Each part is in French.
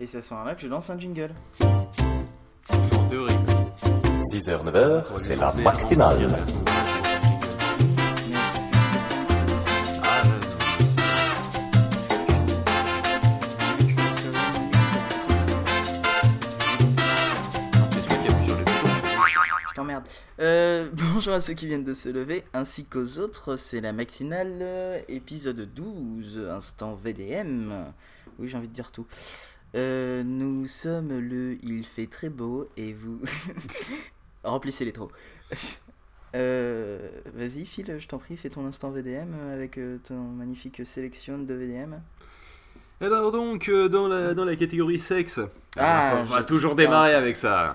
Et c'est à ce moment-là que je lance un jingle. En théorie. 6h, 9h, c'est la matinale. Euh, bonjour à ceux qui viennent de se lever, ainsi qu'aux autres. C'est la matinale, euh, épisode 12, instant VDM. Oui, j'ai envie de dire tout. Euh, nous sommes le Il fait très beau et vous. Remplissez les trous. Euh, Vas-y, Phil, je t'en prie, fais ton instant VDM avec euh, ton magnifique sélection de VDM. Alors donc, dans, la, dans la catégorie sexe, Ah, on va toujours démarrer avec ça.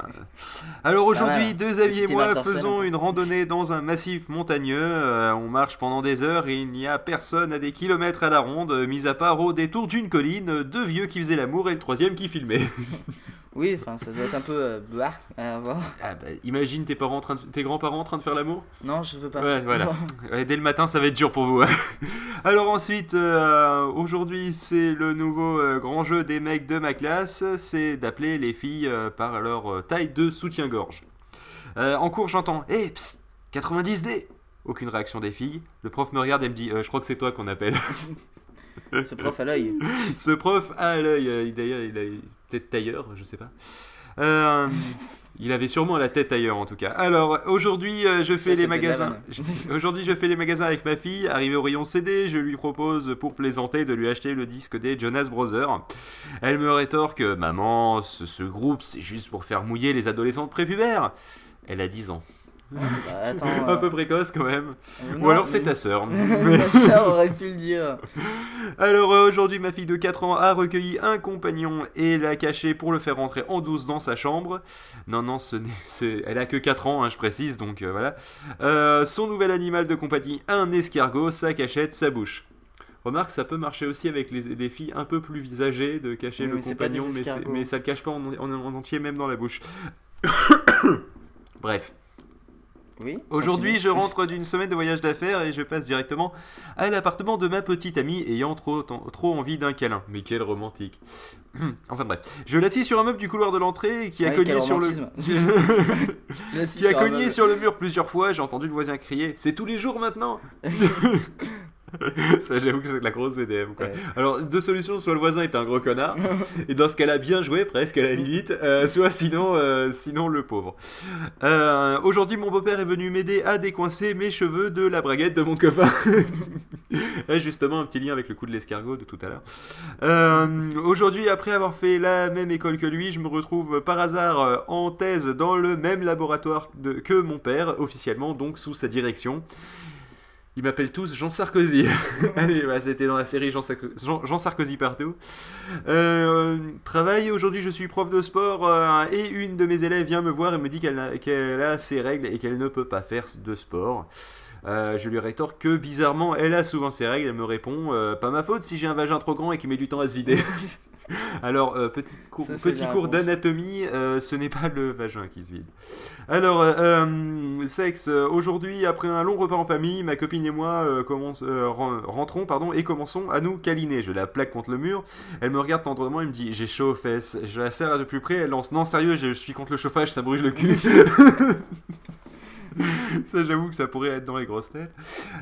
Alors aujourd'hui, Voilà. deux amis et moi faisons une randonnée dans un massif montagneux. Euh, on marche pendant des heures et il n'y a personne à des kilomètres à la ronde, mis à part au détour d'une colline, deux vieux qui faisaient l'amour et le troisième qui filmait. Oui, enfin, ça doit être un peu euh, à. Ah bah, imagine tes parents, en train de- tes grands-parents en train de faire l'amour. Non, je veux pas. Ouais, voilà. Ouais, dès le matin, ça va être dur pour vous. hein. Alors ensuite, euh, aujourd'hui, c'est le nouveau euh, grand jeu des mecs de ma classe, c'est d'appeler les filles euh, par leur euh, taille de soutien-gorge. Euh, en cours, j'entends "Eh, psst, 90D." Aucune réaction des filles. Le prof me regarde et me dit "Je crois que c'est toi qu'on appelle." Ce prof à l'œil. Ce prof a l'œil. il- D'ailleurs, il a peut-être tailleur, je sais pas. Euh, il avait sûrement la tête ailleurs en tout cas. Alors aujourd'hui, euh, je Ça, fais les magasins. Aujourd'hui, je fais les magasins avec ma fille. Arrivé au rayon CD, je lui propose pour plaisanter de lui acheter le disque des Jonas Brothers. Elle me rétorque Maman, ce, ce groupe, c'est juste pour faire mouiller les adolescentes prépubères. Elle a 10 ans. Bah, attends. Un euh, peu précoce quand même. euh, Ou alors c'est ta sœur. Ma sœur aurait pu le dire. Alors euh, aujourd'hui, ma fille de 4 ans a recueilli un compagnon et l'a caché pour le faire rentrer en douce dans sa chambre. Non, non, ce n'est, elle a que 4 ans, hein, je précise, donc euh, voilà. Euh, son nouvel animal de compagnie, un escargot, sa cachette, sa bouche. Remarque, ça peut marcher aussi avec les, les filles un peu plus visagées de cacher Oui, le mais compagnon, mais, ça le cache pas en, en- en entier, même dans la bouche. Bref. Oui. Aujourd'hui, je rentre d'une semaine de voyage d'affaires et je passe directement à l'appartement de ma petite amie ayant trop, trop envie d'un câlin. Mais quel romantique. Enfin bref. Je l'assis sur un meuble du couloir de l'entrée qui a Ouais, cogné sur le... qui a sur cogné sur le mur plusieurs fois, j'ai entendu le voisin crier C'est tous les jours maintenant Ça, j'avoue que c'est de la grosse VDM. Quoi. Ouais. Alors, deux solutions soit le voisin est un gros connard, et dans ce cas-là, bien joué, presque à la limite, euh, soit sinon, euh, sinon le pauvre. Euh, Aujourd'hui, mon beau-père est venu m'aider à décoincer mes cheveux de la braguette de mon copain. Et justement, un petit lien avec le coup de l'escargot de tout à l'heure. Euh, Aujourd'hui, après avoir fait la même école que lui, je me retrouve par hasard en thèse dans le même laboratoire de- que mon père, officiellement, donc sous sa direction. Ils m'appellent tous Jean Sarkozy. Allez, bah, c'était dans la série Jean, Sarko- Jean- Jean Sarkozy partout. Euh, travail, aujourd'hui je suis prof de sport euh, et une de mes élèves vient me voir et me dit qu'elle a, a ses règles et qu'elle ne peut pas faire de sport. Euh, je lui rétorque que bizarrement elle a souvent ses règles. Elle me répond Pas ma faute si j'ai un vagin trop grand et qui met du temps à se vider. Alors, euh, petit Ça, c'est petit cours d'anatomie, euh, ce n'est pas le vagin qui se vide. Alors, euh, euh, sexe, euh, aujourd'hui, après un long repas en famille, ma copine et moi euh, commence- euh, rentrons pardon, et commençons à nous câliner. Je la plaque contre le mur, elle me regarde tendrement et me dit J'ai chaud aux fesses. Je la serre de plus près, elle lance Non, sérieux, je suis contre le chauffage, ça brûle le cul. ça, j'avoue que ça pourrait être dans les grosses têtes.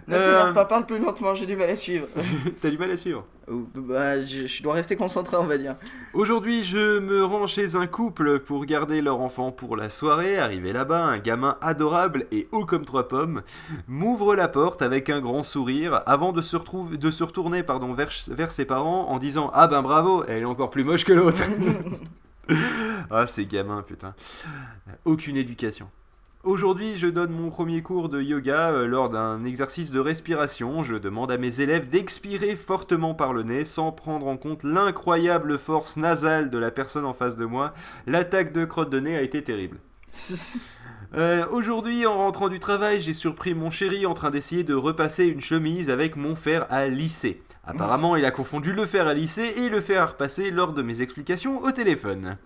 Ne Euh, pas, parle plus lentement, j'ai du mal à suivre. T'as du mal à suivre. Bah, je, je dois rester concentré, on va dire. Aujourd'hui, je me rends chez un couple pour garder leur enfant pour la soirée. Arrivé là-bas, un gamin adorable et haut comme trois pommes m'ouvre la porte avec un grand sourire avant de se, retrouver, de se retourner pardon, vers, vers ses parents en disant Ah ben bravo, elle est encore plus moche que l'autre. ah, ces gamins, putain. Aucune éducation. Aujourd'hui, je donne mon premier cours de yoga euh, lors d'un exercice de respiration. Je demande à mes élèves d'expirer fortement par le nez sans prendre en compte l'incroyable force nasale de la personne en face de moi. L'attaque de crotte de nez a été terrible. Euh, Aujourd'hui, en rentrant du travail, j'ai surpris mon chéri en train d'essayer de repasser une chemise avec mon fer à lisser. Apparemment, il a confondu le fer à lisser et le fer à repasser lors de mes explications au téléphone.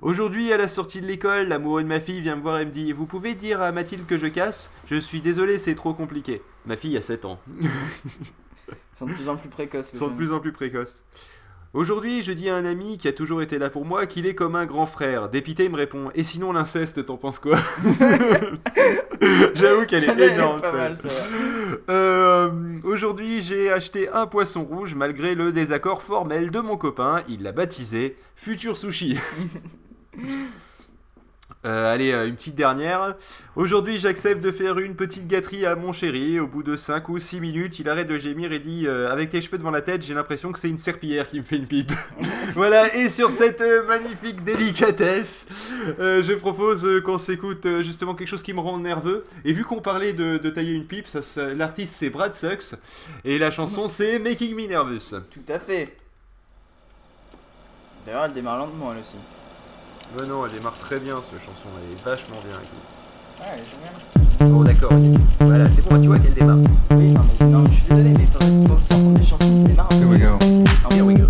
Aujourd'hui, à la sortie de l'école, l'amoureux de ma fille vient me voir et me dit Vous pouvez dire à Mathilde que je casse? Je suis désolé, c'est trop compliqué. Ma fille a 7 ans. Ils sont de plus en plus précoces. Ils sont de plus en plus précoces. Aujourd'hui, je dis à un ami qui a toujours été là pour moi qu'il est comme un grand frère. Dépité, il me répond Et sinon, l'inceste, t'en penses quoi? J'avoue qu'elle est énorme. Euh, Aujourd'hui, j'ai acheté un poisson rouge malgré le désaccord formel de mon copain. Il l'a baptisé Futur Sushi. Euh, allez, euh, une petite dernière. Aujourd'hui, j'accepte de faire une petite gâterie à mon chéri. Au bout de 5 ou 6 minutes, il arrête de gémir et dit euh, Avec tes cheveux devant la tête, j'ai l'impression que c'est une serpillière qui me fait une pipe. voilà, et sur cette euh, magnifique délicatesse, je propose qu'on s'écoute justement quelque chose qui me rend nerveux. Et vu qu'on parlait de, de tailler une pipe, ça, ça- l'artiste c'est Brad Sucks. Et la chanson c'est Making Me Nervous. Tout à fait. D'ailleurs, elle démarre lentement elle aussi. Bah non, elle démarre très bien cette chanson, elle est vachement bien. écoute. Ouais, elle est géniale. Oh d'accord, voilà, c'est bon, tu vois qu'elle démarre. Oui, non, mais non, je suis désolé, mais il faudrait penser à prendre des chansons qui démarrent. Here we go. Ah, here we go.